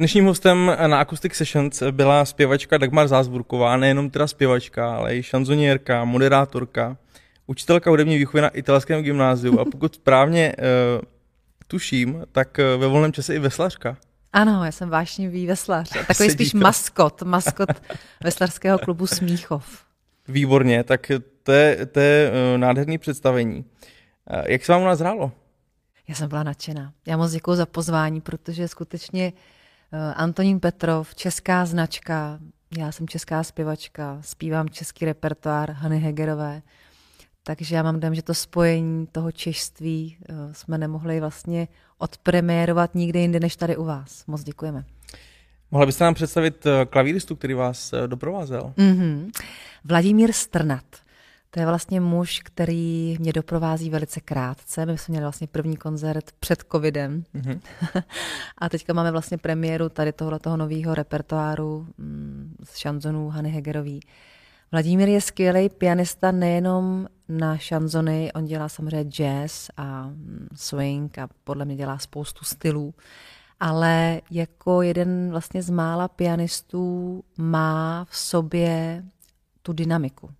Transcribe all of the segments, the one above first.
Dnešním hostem na Acoustic Sessions byla zpěvačka Dagmar Zázburková, nejenom teda zpěvačka, ale i šanzonierka, moderátorka, učitelka hudební výchovy na italském gymnáziu a pokud správně uh, tuším, tak uh, ve volném čase i veslařka. Ano, já jsem vášnivý veslař. Takový spíš maskot, maskot veslařského klubu Smíchov. Výborně, tak to je, to je uh, nádherný představení. Jak se vám u nás hrálo? Já jsem byla nadšená. Já moc děkuji za pozvání, protože skutečně uh, Antonín Petrov, česká značka, já jsem česká zpěvačka, zpívám český repertoár Hany Hegerové, takže já mám dojem, že to spojení toho češství uh, jsme nemohli vlastně odpremiérovat nikde jinde než tady u vás. Moc děkujeme. Mohla byste nám představit klavíristu, který vás doprovázel? Mm-hmm. Vladimír Strnat. To je vlastně muž, který mě doprovází velice krátce. My jsme měli vlastně první koncert před covidem. Mm-hmm. a teďka máme vlastně premiéru tady tohoto nového repertoáru mm, z šanzonů Hany Hegerový. Vladimír je skvělý pianista nejenom na šanzony, on dělá samozřejmě jazz a mm, swing a podle mě dělá spoustu stylů, ale jako jeden vlastně z mála pianistů má v sobě tu dynamiku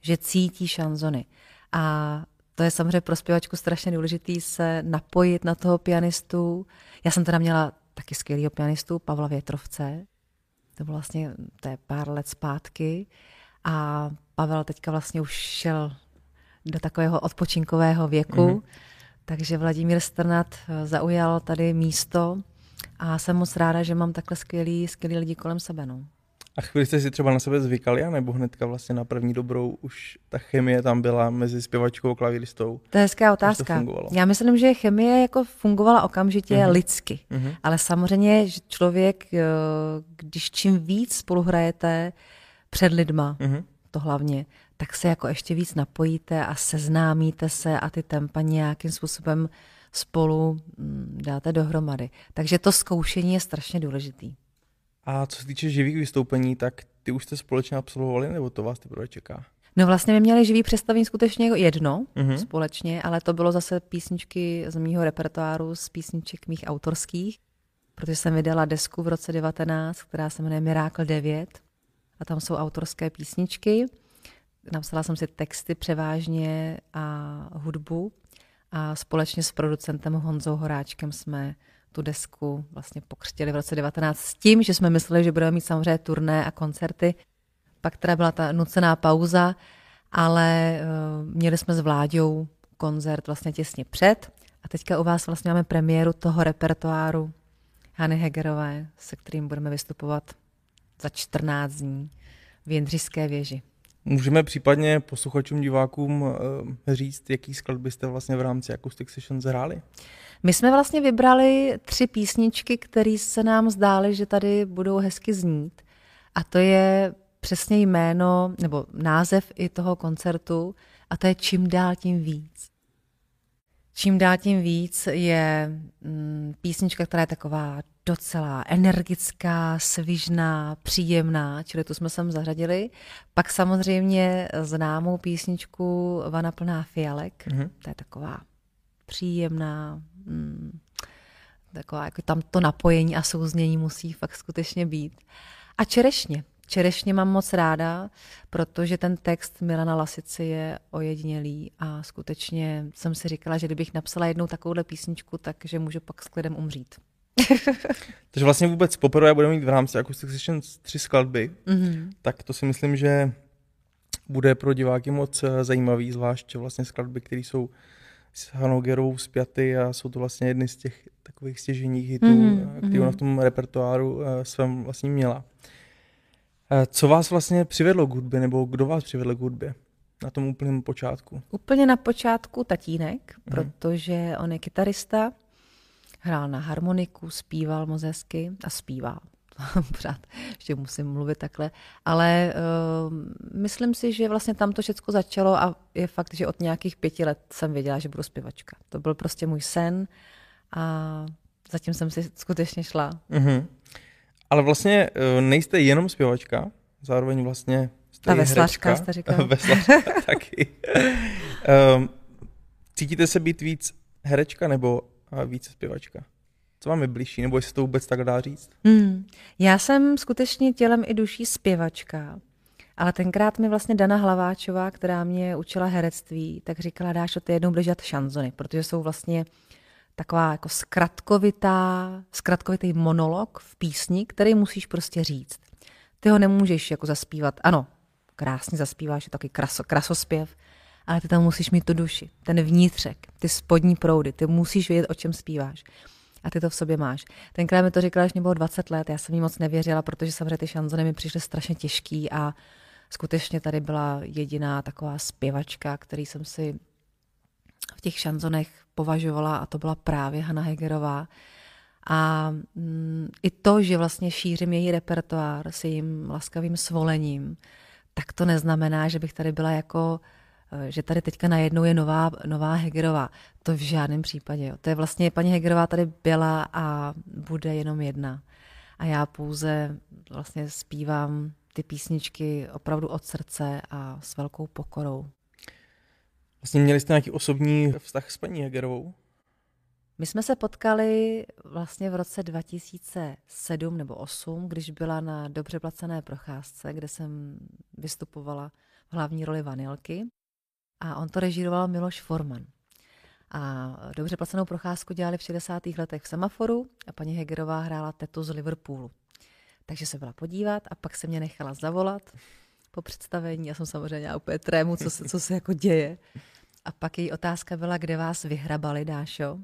že cítí šanzony. A to je samozřejmě pro zpěvačku strašně důležitý se napojit na toho pianistu. Já jsem teda měla taky skvělého pianistu, Pavla Větrovce. To bylo vlastně to je pár let zpátky. A Pavel teďka vlastně už šel do takového odpočinkového věku, mm-hmm. takže Vladimír Strnat zaujal tady místo a jsem moc ráda, že mám takhle skvělý, skvělý lidi kolem sebe. No. A chvíli jste si třeba na sebe zvykali, nebo hnedka vlastně na první dobrou už ta chemie tam byla mezi zpěvačkou a klavíristou? To je hezká otázka. Já myslím, že chemie jako fungovala okamžitě uh-huh. lidsky. Uh-huh. Ale samozřejmě, že člověk, eh, když čím víc spolu hrajete před lidma, uh-huh. to hlavně, tak se jako ještě víc napojíte a seznámíte se a ty tempa nějakým způsobem spolu mm, dáte dohromady. Takže to zkoušení je strašně důležitý. A co se týče živých vystoupení, tak ty už jste společně absolvovali, nebo to vás teprve čeká? No vlastně my měli živý představení skutečně jedno mm-hmm. společně, ale to bylo zase písničky z mýho repertoáru, z písniček mých autorských, protože jsem vydala desku v roce 19, která se jmenuje Miracle 9 a tam jsou autorské písničky. Napsala jsem si texty převážně a hudbu a společně s producentem Honzou Horáčkem jsme tu desku vlastně pokřtili v roce 19 s tím, že jsme mysleli, že budeme mít samozřejmě turné a koncerty. Pak teda byla ta nucená pauza, ale uh, měli jsme s Vláďou koncert vlastně těsně před a teďka u vás vlastně máme premiéru toho repertoáru Hany Hegerové, se kterým budeme vystupovat za 14 dní v Jindřišské věži. Můžeme případně posluchačům, divákům uh, říct, jaký skladby jste vlastně v rámci Acoustic Sessions hráli? My jsme vlastně vybrali tři písničky, které se nám zdály, že tady budou hezky znít. A to je přesně jméno, nebo název i toho koncertu, a to je Čím dál tím víc. Čím dál tím víc je mm, písnička, která je taková docela energická, svižná, příjemná, čili tu jsme sem zařadili. Pak samozřejmě známou písničku Vana plná fialek, mm-hmm. to je taková příjemná, hmm, taková, jako tam to napojení a souznění musí fakt skutečně být. A čerešně. Čerešně mám moc ráda, protože ten text Milana Lasici je ojedinělý a skutečně jsem si říkala, že kdybych napsala jednou takovouhle písničku, takže můžu pak s klidem umřít. Takže vlastně vůbec poprvé budeme mít v rámci Acoustic Sessions tři skladby, mm-hmm. tak to si myslím, že bude pro diváky moc eh, zajímavý, zvlášť vlastně skladby, které jsou s Hanogerou zpěty a jsou to vlastně jedny z těch takových stěženích hitů, mm-hmm. které ona v tom repertoáru uh, svém vlastně měla. Co vás vlastně přivedlo k hudbě, nebo kdo vás přivedl k hudbě? Na tom úplném počátku. Úplně na počátku tatínek, mm. protože on je kytarista, hrál na harmoniku, zpíval moc hezky a zpívá. pořád ještě musím mluvit takhle, ale uh, myslím si, že vlastně tam to všechno začalo a je fakt, že od nějakých pěti let jsem věděla, že budu zpěvačka. To byl prostě můj sen a zatím jsem si skutečně šla. Mm-hmm. Ale vlastně uh, nejste jenom zpěvačka, zároveň vlastně jste Ta veslařka, jste říkal. veslařka taky. um, cítíte se být víc herečka nebo více zpěvačka? Co vám je blížší, nebo jestli to vůbec tak dá říct? Hmm. Já jsem skutečně tělem i duší zpěvačka, ale tenkrát mi vlastně Dana Hlaváčová, která mě učila herectví, tak říkala, dáš ty jednou dělat šanzony, protože jsou vlastně taková jako zkratkovitá, zkratkovitý monolog v písni, který musíš prostě říct. Ty ho nemůžeš jako zaspívat. Ano, krásně zaspíváš, je taky kraso, krasospěv, ale ty tam musíš mít tu duši, ten vnitřek, ty spodní proudy, ty musíš vědět, o čem zpíváš. A ty to v sobě máš. Tenkrát mi to říkala, že mě bylo 20 let, já jsem jí moc nevěřila, protože samozřejmě ty šanzony mi přišly strašně těžký a skutečně tady byla jediná taková zpěvačka, který jsem si v těch šanzonech považovala a to byla právě Hanna Hegerová. A mm, i to, že vlastně šířím její repertoár s jejím laskavým svolením, tak to neznamená, že bych tady byla jako eh, že tady teďka najednou je nová, nová Hegerová. To v žádném případě. Jo. To je vlastně, paní Hegerová tady byla a bude jenom jedna. A já pouze vlastně zpívám ty písničky opravdu od srdce a s velkou pokorou. Vlastně měli jste nějaký osobní vztah s paní Hegerovou? My jsme se potkali vlastně v roce 2007 nebo 2008, když byla na dobře placené procházce, kde jsem vystupovala v hlavní roli Vanilky. A on to režíroval Miloš Forman. A dobře placenou procházku dělali v 60. letech v Semaforu a paní Hegerová hrála tetu z Liverpoolu. Takže se byla podívat a pak se mě nechala zavolat po představení. Já jsem samozřejmě úplně trému, co se, co se jako děje. A pak její otázka byla, kde vás vyhrabali, Dášo?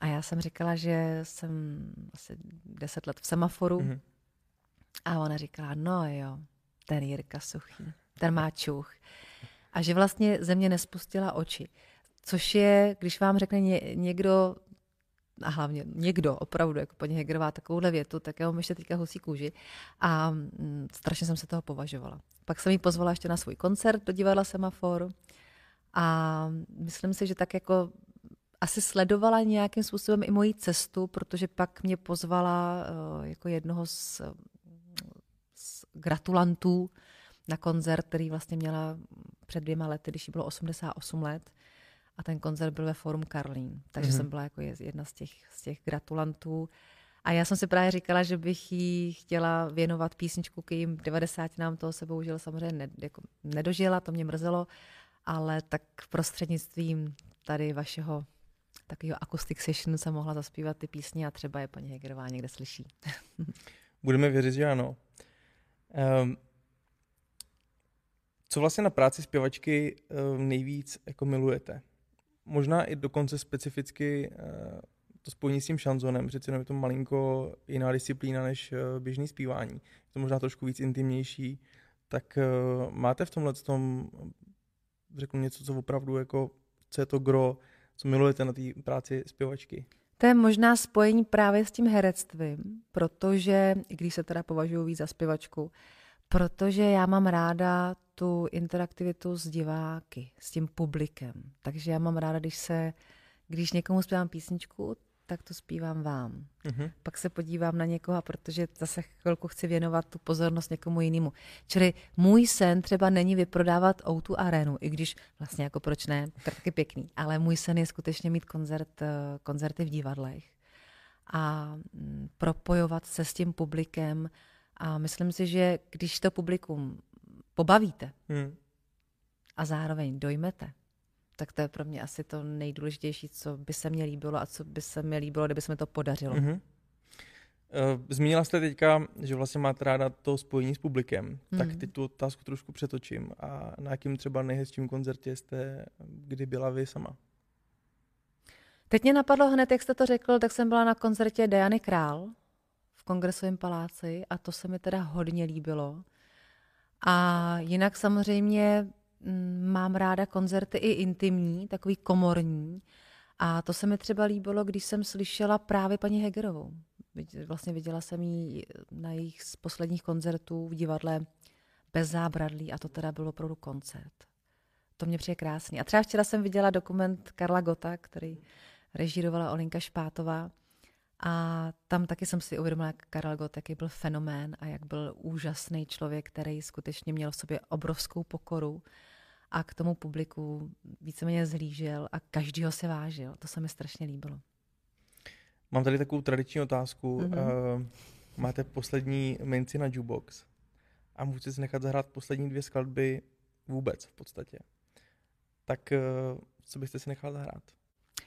A já jsem říkala, že jsem asi deset let v semaforu. Mm-hmm. A ona říkala, no jo, ten Jirka Suchý, ten má čuch. A že vlastně ze mě nespustila oči. Což je, když vám řekne ně, někdo, a hlavně někdo, opravdu, jako paní Hegerová, takovouhle větu, tak já mám ještě teďka husí kůži. A mm, strašně jsem se toho považovala. Pak jsem ji pozvala ještě na svůj koncert do divadla Semafor. A myslím si, že tak jako asi sledovala nějakým způsobem i moji cestu, protože pak mě pozvala uh, jako jednoho z, z gratulantů na koncert, který vlastně měla před dvěma lety, když jí bylo 88 let. A ten koncert byl ve Forum Karlín. Takže mm-hmm. jsem byla jako jedna z těch, z těch gratulantů. A já jsem si právě říkala, že bych jí chtěla věnovat písničku k jejím 90 nám toho se bohužel samozřejmě ne, jako nedožila, to mě mrzelo, ale tak prostřednictvím tady vašeho takového acoustic session jsem mohla zaspívat ty písně a třeba je paní Hegerová někde slyší. Budeme věřit, že ano. Um, co vlastně na práci zpěvačky um, nejvíc jako milujete? Možná i dokonce specificky uh, to spojení s tím šanzonem, přece je to malinko jiná disciplína než uh, běžný zpívání. Je to možná trošku víc intimnější. Tak máte v tomhle tom, řeknu něco, co opravdu jako, co je to gro co milujete na té práci zpěvačky? To je možná spojení právě s tím herectvím, protože, i když se teda považuji víc za zpěvačku, protože já mám ráda tu interaktivitu s diváky, s tím publikem. Takže já mám ráda, když se, když někomu zpívám písničku, tak to zpívám vám. Uh-huh. Pak se podívám na někoho, protože zase chvilku chci věnovat tu pozornost někomu jinému. Čili můj sen třeba není vyprodávat Outu arénu, i když vlastně jako proč ne, taky pěkný, ale můj sen je skutečně mít koncert, eh, koncerty v divadlech a mm, propojovat se s tím publikem a myslím si, že když to publikum pobavíte hmm. a zároveň dojmete, tak to je pro mě asi to nejdůležitější, co by se mně líbilo a co by se mi líbilo, kdyby se mi to podařilo. Mm-hmm. Zmínila jste teďka, že vlastně máte ráda to spojení s publikem, mm. tak teď tu otázku trošku přetočím. A na jakým třeba nejhezčím koncertě jste kdy byla vy sama? Teď mě napadlo hned, jak jste to řekl, tak jsem byla na koncertě Diany Král v Kongresovém paláci a to se mi teda hodně líbilo. A jinak samozřejmě Mm, mám ráda koncerty i intimní, takový komorní. A to se mi třeba líbilo, když jsem slyšela právě paní Hegerovou. Vlastně viděla jsem ji na jejich z posledních koncertů v divadle bez zábradlí a to teda bylo opravdu koncert. To mě přijde krásný. A třeba včera jsem viděla dokument Karla Gota, který režírovala Olinka Špátová. A tam taky jsem si uvědomila, jak Karel Gott, jaký byl fenomén a jak byl úžasný člověk, který skutečně měl v sobě obrovskou pokoru a k tomu publiku víceméně zhlížel a každýho se vážil. To se mi strašně líbilo. Mám tady takovou tradiční otázku. Mm-hmm. Uh, máte poslední minci na jukebox a můžete si nechat zahrát poslední dvě skladby vůbec v podstatě. Tak uh, co byste si nechal zahrát?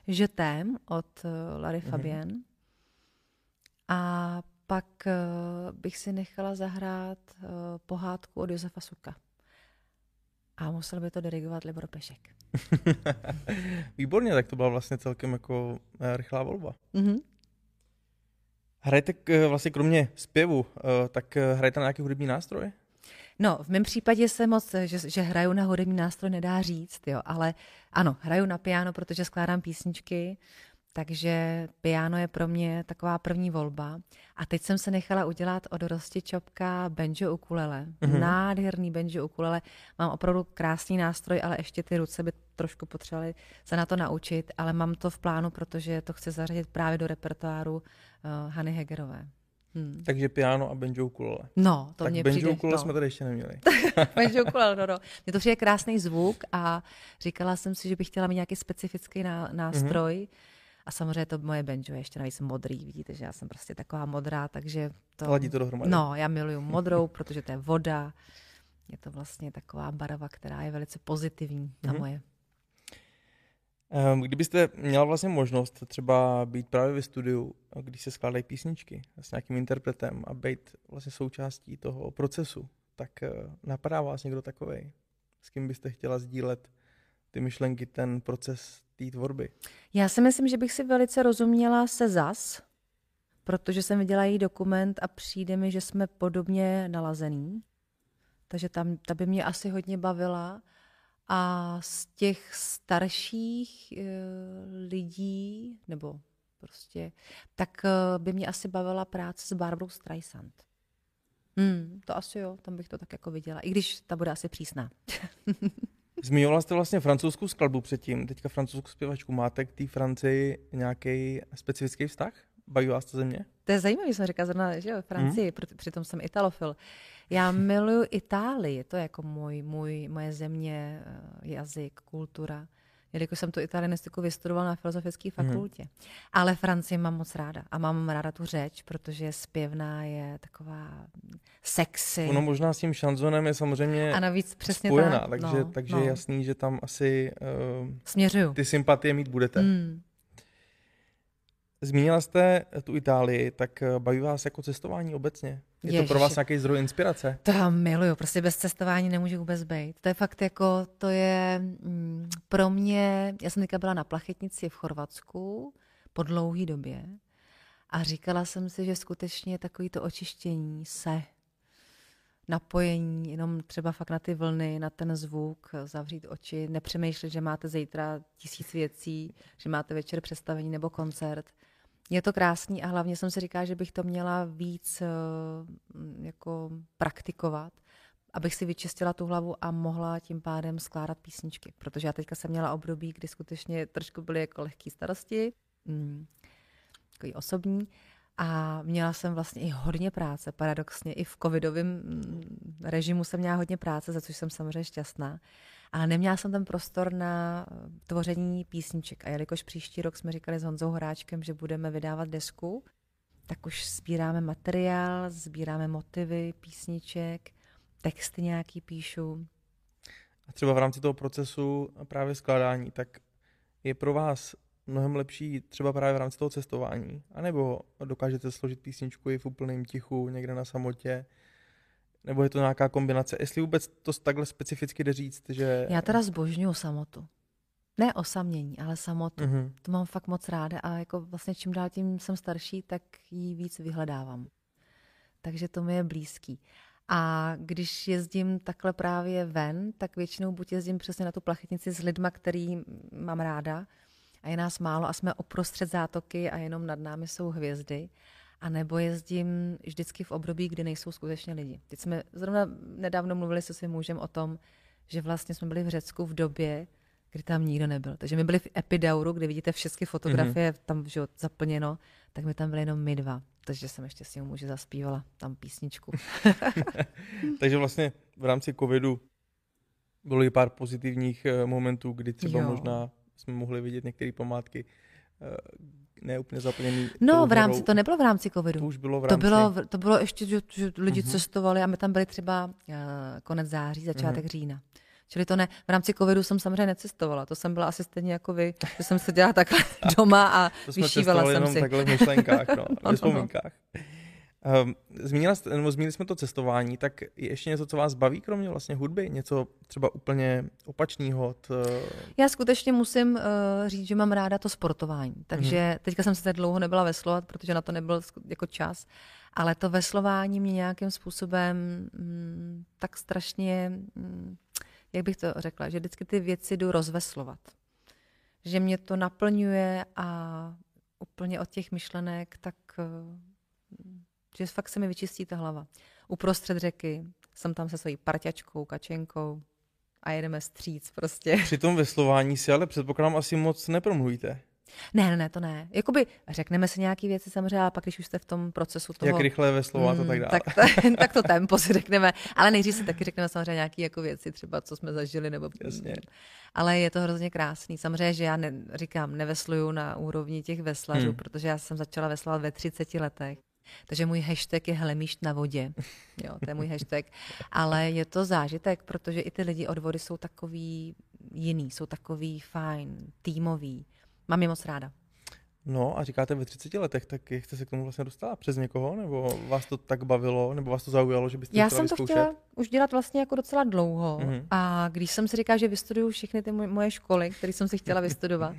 Je tém od uh, Larry mm-hmm. Fabian. A pak uh, bych si nechala zahrát uh, pohádku od Josefa Suka. A musel by to dirigovat Libor Pešek. Výborně, tak to byla vlastně celkem jako rychlá volba. Mm-hmm. Hrajete k, vlastně kromě zpěvu, tak hrajete na nějaký hudební nástroj? No, v mém případě se moc, že, že hraju na hudební nástroj, nedá říct, jo, ale ano, hraju na piano, protože skládám písničky, takže piano je pro mě taková první volba. A teď jsem se nechala udělat od Rosti Čopka banjo ukulele. Mm-hmm. Nádherný banjo ukulele. Mám opravdu krásný nástroj, ale ještě ty ruce by trošku potřebovaly se na to naučit, ale mám to v plánu, protože to chci zařadit právě do repertoáru uh, Hany Hegerové. Hmm. Takže piano a banjo ukulele. No, to tak mě banjo přijde. ukulele no. jsme tady ještě neměli. banjo ukulele, no, no. Mně to přijde krásný zvuk a říkala jsem si, že bych chtěla mít nějaký specifický nástroj. Mm-hmm. A samozřejmě to moje banjo je ještě navíc modrý, vidíte, že já jsem prostě taková modrá, takže to... Ladí to dohromady. No, já miluju modrou, protože to je voda. Je to vlastně taková barva, která je velice pozitivní na mm-hmm. moje. Ehm, kdybyste měla vlastně možnost třeba být právě ve studiu, když se skládají písničky s nějakým interpretem a být vlastně součástí toho procesu, tak eh, napadá vás někdo takový, s kým byste chtěla sdílet ty myšlenky, ten proces té tvorby? Já si myslím, že bych si velice rozuměla se zas, protože jsem viděla její dokument a přijde mi, že jsme podobně nalazený. Takže tam, ta by mě asi hodně bavila. A z těch starších e, lidí, nebo prostě, tak e, by mě asi bavila práce s Barbarou Streisand. Hmm, to asi jo, tam bych to tak jako viděla, i když ta bude asi přísná. Zmiňovala jste vlastně francouzskou skladbu předtím, teďka francouzskou zpěvačku. Máte k té Francii nějaký specifický vztah? Baví vás to země? To je zajímavé, jsem říkala zrovna, že jo, Francii, hmm. přitom jsem italofil. Já miluju Itálii, to je jako můj, můj, moje země, eh, jazyk, kultura. Jelikož jsem tu italianistiku vystudovala na filozofické mhm. fakultě. Hmm. Ale Francii mám moc ráda. A mám ráda tu řeč, protože je zpěvná, je taková sexy. Ono možná s tím šanzonem je samozřejmě a navíc přesně spojená, tak. takže, no, takže no. je jasný, že tam asi uh, Směřuju. ty sympatie mít budete. Hmm. Zmínila jste tu Itálii, tak eh, baví vás jako cestování obecně? Je Ježiši. to pro vás nějaký zdroj inspirace? To miluju, prostě bez cestování nemůže vůbec být. To je fakt jako, to je mm, pro mě, já jsem teďka byla na plachetnici v Chorvatsku po dlouhé době a říkala jsem si, že skutečně takový to očištění se, napojení, jenom třeba fakt na ty vlny, na ten zvuk, zavřít oči, nepřemýšlet, že máte zítra tisíc věcí, že máte večer představení nebo koncert. Je to krásný a hlavně jsem si říkala, že bych to měla víc eh, jako praktikovat, abych si vyčistila tu hlavu a mohla tím pádem skládat písničky. Protože já teďka jsem měla období, kdy skutečně trošku byly jako lehké starosti, mm, takový osobní, a měla jsem vlastně i hodně práce, paradoxně i v covidovém mm, režimu jsem měla hodně práce, za což jsem samozřejmě šťastná. Ale neměla jsem ten prostor na eh, tvoření písniček. A jelikož příští rok jsme říkali s Honzou Horáčkem, že budeme vydávat desku, tak už sbíráme materiál, sbíráme motivy písniček, texty nějaký píšu. A třeba v rámci toho procesu právě skládání, tak je pro vás mnohem lepší třeba právě v rámci toho cestování? A nebo dokážete složit písničku i v úplném tichu, někde na samotě? Nebo je to nějaká kombinace? Jestli vůbec to takhle specificky jde říct, že... Já teda zbožňuju samotu. Ne osamění, ale samotu. Mm-hmm. To mám fakt moc ráda a jako vlastně čím dál tím jsem starší, tak ji víc vyhledávám. Takže to mi je blízký. A když jezdím takhle právě ven, tak většinou buď jezdím přesně na tu plachetnici s lidma, který mám ráda, a je nás málo a jsme uprostřed zátoky a jenom nad námi jsou hvězdy. A nebo jezdím vždycky v období, kdy nejsou skutečně lidi. Teď jsme zrovna nedávno mluvili se svým mužem o tom, že vlastně jsme byli v Řecku v době, kdy tam nikdo nebyl. Takže my byli v Epidauru, kde vidíte všechny fotografie, mm-hmm. tam že, zaplněno, tak my tam byli jenom my dva. Takže jsem ještě s ním muži zaspívala tam písničku. Takže vlastně v rámci covidu bylo i pár pozitivních eh, momentů, kdy třeba jo. možná jsme mohli vidět některé památky, eh, neúplně zaplněný. No, v rámci, to nebylo v rámci covidu. To už bylo v rámci. To bylo, to bylo ještě, že, že lidi uh-huh. cestovali a my tam byli třeba uh, konec září, začátek uh-huh. října. Čili to ne, v rámci covidu jsem samozřejmě necestovala, to jsem byla asi stejně jako vy, že jsem se dělala takhle doma a to vyšívala jsem jenom si. takhle v myšlenkách, no, ve vzpomínkách. Um, zmínila, nebo zmínili jsme to cestování, tak je ještě něco, co vás baví, kromě vlastně hudby? Něco třeba úplně opačného? T... Já skutečně musím uh, říct, že mám ráda to sportování. Takže mm. teďka jsem se tady dlouho nebyla veslovat, protože na to nebyl jako čas. Ale to veslování mě nějakým způsobem mm, tak strašně, mm, jak bych to řekla, že vždycky ty věci jdu rozveslovat. Že mě to naplňuje a úplně od těch myšlenek tak uh, že fakt se mi vyčistí ta hlava. Uprostřed řeky, jsem tam se svojí parťačkou, kačenkou a jedeme stříc prostě. Při tom veslování si ale předpokládám asi moc nepromluvíte. Ne, ne, ne, to ne. Jakoby řekneme si nějaké věci samozřejmě, ale pak, když už jste v tom procesu toho... Jak rychle veslovat mm, a tak dále. Tak, tak to tempo si řekneme. Ale nejdřív si taky řekneme samozřejmě nějaké jako věci, třeba co jsme zažili. Nebo... Jasně. Ale je to hrozně krásný. Samozřejmě, že já ne, říkám, nevesluju na úrovni těch veslařů, hmm. protože já jsem začala veslovat ve 30 letech. Takže můj hashtag je hlemíšť na vodě. Jo, to je můj hashtag. Ale je to zážitek, protože i ty lidi od vody jsou takový jiný, jsou takový fajn, týmový. Mám je moc ráda. No a říkáte ve 30 letech, tak jak jste se k tomu vlastně dostala? Přes někoho? Nebo vás to tak bavilo? Nebo vás to zaujalo, že byste Já jsem to zkoušet? chtěla už dělat vlastně jako docela dlouho. Mm-hmm. A když jsem si říkala, že vystuduju všechny ty moje školy, které jsem si chtěla vystudovat,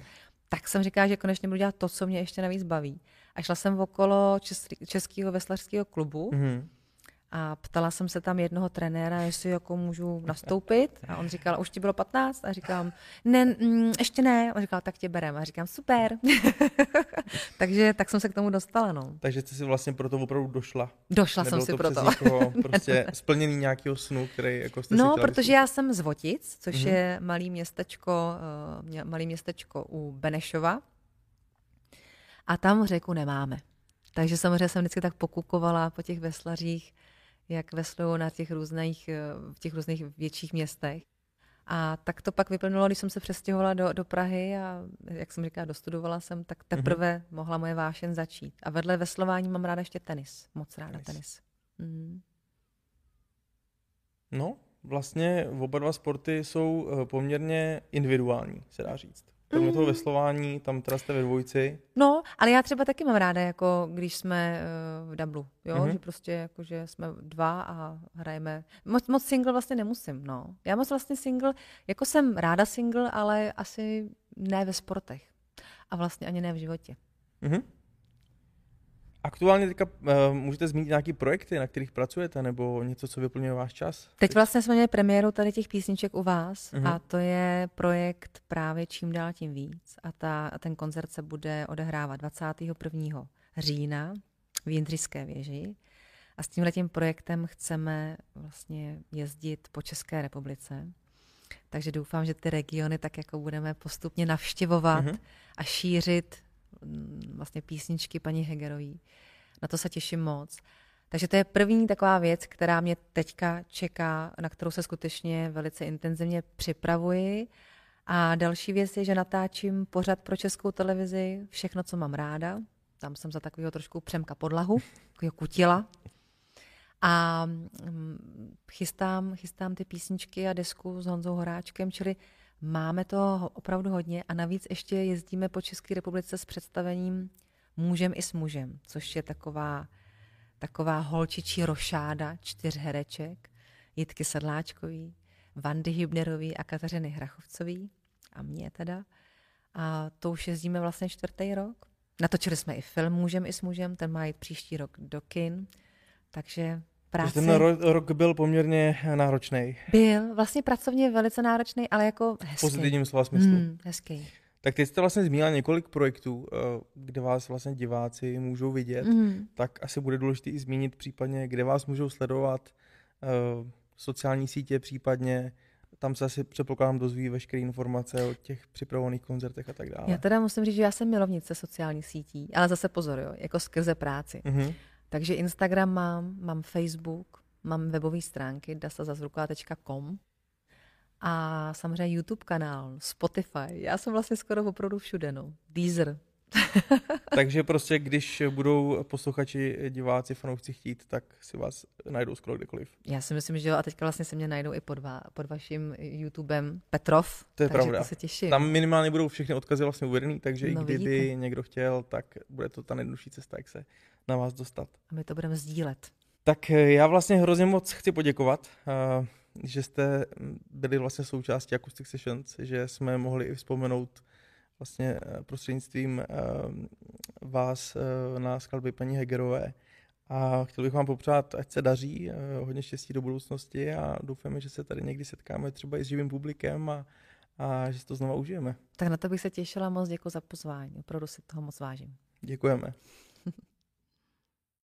tak jsem říkala, že konečně budu dělat to, co mě ještě navíc baví. A šla jsem okolo Českého veslařského klubu mm-hmm. A ptala jsem se tam jednoho trenéra, jestli jako můžu nastoupit. A on říkal, už ti bylo 15? A říkám, ne, mm, ještě ne. On říkal, tak tě berem. A říkám, super. Takže tak jsem se k tomu dostala. No. Takže jsi si vlastně pro to opravdu došla. Došla Nebylo jsem si pro to. Někoho, prostě splněný nějakého snu, který jako jste No, si protože vysvětlit. já jsem z Votic, což mm-hmm. je malý městečko, uh, malý městečko u Benešova a tam řeku nemáme. Takže samozřejmě jsem vždycky tak pokukovala po těch veslařích, jak veslují na těch různých, eh, v těch různých větších městech. A tak to pak vyplynulo, když jsem se přestěhovala do, do Prahy a jak jsem říkala, dostudovala jsem, tak teprve mm-hmm. mohla moje vášen začít. A vedle veslování mám ráda ještě tenis. Moc ráda tenis. tenis. Mm. No, vlastně oba dva sporty jsou eh, poměrně individuální, se dá říct. Kromě mm. toho veslování, tam teda jste ve dvojici. No, ale já třeba taky mám ráda, jako když jsme uh, v dublu, jo, mm-hmm. že prostě jako, že jsme dva a hrajeme. Moc, moc single vlastně nemusím, no. Já moc vlastně single, jako jsem ráda single, ale asi ne ve sportech. A vlastně ani ne v životě. Mm-hmm. Aktuálně teďka uh, můžete zmínit nějaké projekty, na kterých pracujete, nebo něco, co vyplňuje váš čas? Teď vlastně jsme měli premiéru tady těch písniček u vás uh-huh. a to je projekt právě Čím dál tím víc a, ta, a ten koncert se bude odehrávat 21. října v Jindřišské věži a s tímhle tím projektem chceme vlastně jezdit po České republice. Takže doufám, že ty regiony tak jako budeme postupně navštěvovat uh-huh. a šířit vlastně písničky paní Hegerový. Na to se těším moc. Takže to je první taková věc, která mě teďka čeká, na kterou se skutečně velice intenzivně připravuji. A další věc je, že natáčím pořad pro českou televizi Všechno, co mám ráda. Tam jsem za takového trošku přemka podlahu, takového kutila. A mm, chystám, chystám ty písničky a desku s Honzou Horáčkem, čili Máme to opravdu hodně a navíc ještě jezdíme po České republice s představením Můžem i s mužem, což je taková, taková holčičí rošáda čtyř hereček, Jitky Sedláčkový, Vandy Hübnerový a Kateřiny Hrachovcový a mě teda. A to už jezdíme vlastně čtvrtý rok. Natočili jsme i film Můžem i s mužem, ten má jít příští rok do kin, takže práci. Ten rok byl poměrně náročný. Byl, vlastně pracovně velice náročný, ale jako hezký. V pozitivním slova smyslu. Hmm, hezký. Tak teď jste vlastně zmínila několik projektů, eh, kde vás vlastně diváci můžou vidět, mm. tak asi bude důležité i zmínit případně, kde vás můžou sledovat, eh, sociální sítě případně, tam se asi předpokládám dozví veškeré informace o těch připravovaných koncertech a tak dále. Já teda musím říct, že já jsem milovnice sociálních sítí, ale zase pozor, jo, jako skrze práci. Mm-hmm. Takže Instagram mám, mám Facebook, mám webové stránky dasazazruká.com a samozřejmě YouTube kanál, Spotify. Já jsem vlastně skoro opravdu všude, no. Deezer. Takže prostě, když budou posluchači, diváci, fanoušci chtít, tak si vás najdou skoro kdekoliv. Já si myslím, že jo, a teďka vlastně se mě najdou i pod, va, pod vaším YouTubem Petrov. To je takže pravda. To se těším. Tam minimálně budou všechny odkazy vlastně uvedený, takže No, i kdyby vidíte. někdo chtěl, tak bude to ta nejjednodušší cesta, jak se na vás dostat. A my to budeme sdílet. Tak eh, já vlastně hrozně moc chci poděkovat, eh, že jste byli vlastně součástí Acoustic Sessions, že jsme mohli i vzpomenout vlastně eh, prostřednictvím eh, vás eh, na skladby paní Hegerové. A chtěl bych vám popřát, ať se daří, hodně štěstí do budoucnosti a doufáme, že se tady někdy setkáme třeba i s živým publikem a, a že si to znova užijeme. Tak na to bych se těšila moc, děkuji za pozvání. Opravdu si toho moc vážím. Děkujeme.